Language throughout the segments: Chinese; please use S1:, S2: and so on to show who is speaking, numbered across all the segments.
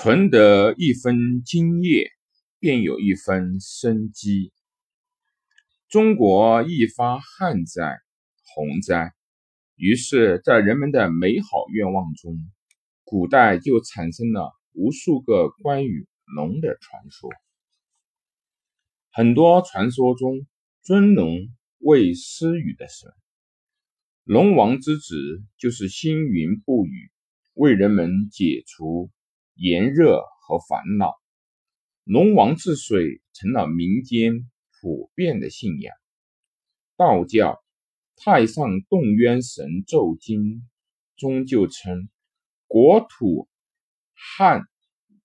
S1: 存得一分精液，便有一分生机。中国一发旱灾、洪灾，于是，在人们的美好愿望中，古代就产生了无数个关于龙的传说。很多传说中尊龙为施雨的神，龙王之子就是星云布雨，为人们解除。炎热和烦恼，龙王治水成了民间普遍的信仰。道教《太上洞渊神咒经》中就称：“国土旱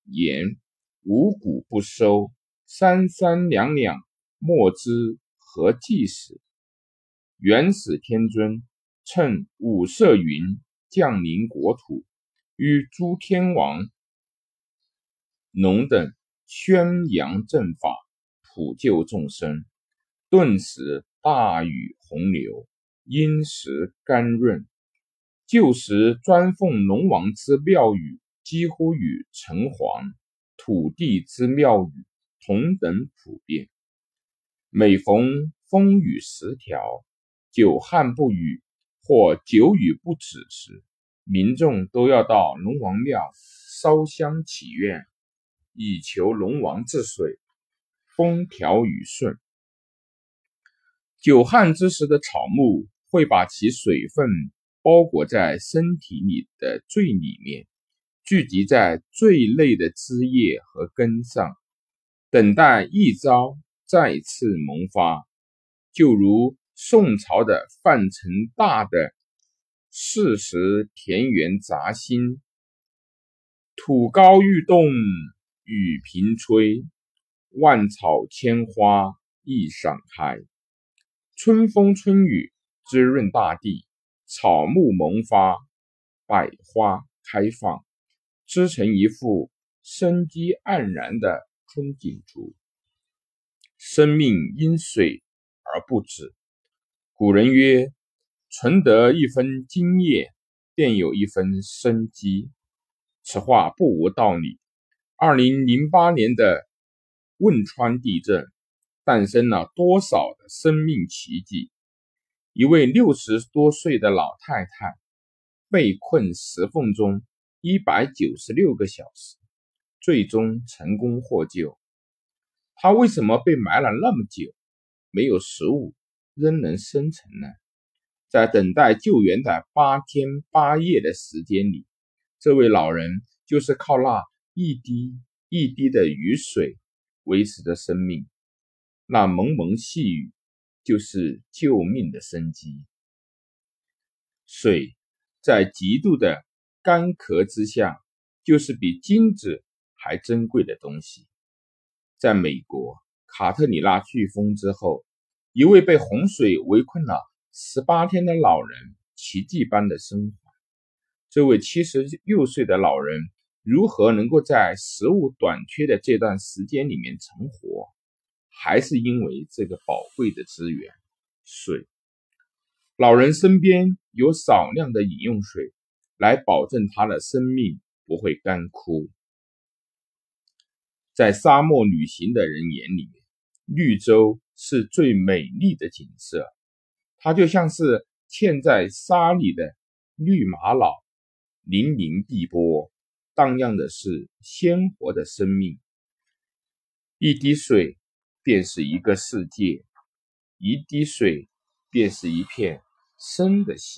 S1: 严，五谷不收，三三两两，莫知何计时。”元始天尊趁五色云降临国土，与诸天王。龙等宣扬正法，普救众生，顿时大雨洪流，阴时甘润。旧时专奉龙王之庙宇，几乎与城隍、土地之庙宇同等普遍。每逢风雨时调，久旱不雨，或久雨不止时，民众都要到龙王庙烧香祈愿。以求龙王治水，风调雨顺。久旱之时的草木会把其水分包裹在身体里的最里面，聚集在最内的枝叶和根上，等待一朝再次萌发。就如宋朝的范成大的“四时田园杂兴”，土高欲动。雨频吹，万草千花一赏开。春风春雨滋润大地，草木萌发，百花开放，织成一幅生机盎然的春景图。生命因水而不止。古人曰：“存得一分精液，便有一分生机。”此话不无道理。二零零八年的汶川地震诞生了多少的生命奇迹？一位六十多岁的老太太被困石缝中一百九十六个小时，最终成功获救。她为什么被埋了那么久，没有食物仍能生存呢？在等待救援的八天八夜的时间里，这位老人就是靠那。一滴一滴的雨水维持着生命，那蒙蒙细雨就是救命的生机。水在极度的干涸之下，就是比金子还珍贵的东西。在美国卡特里娜飓风之后，一位被洪水围困了十八天的老人奇迹般的生还。这位七十六岁的老人。如何能够在食物短缺的这段时间里面存活？还是因为这个宝贵的资源——水。老人身边有少量的饮用水，来保证他的生命不会干枯。在沙漠旅行的人眼里，绿洲是最美丽的景色，它就像是嵌在沙里的绿玛瑙，粼粼碧波。荡漾的是鲜活的生命，一滴水便是一个世界，一滴水便是一片生的心。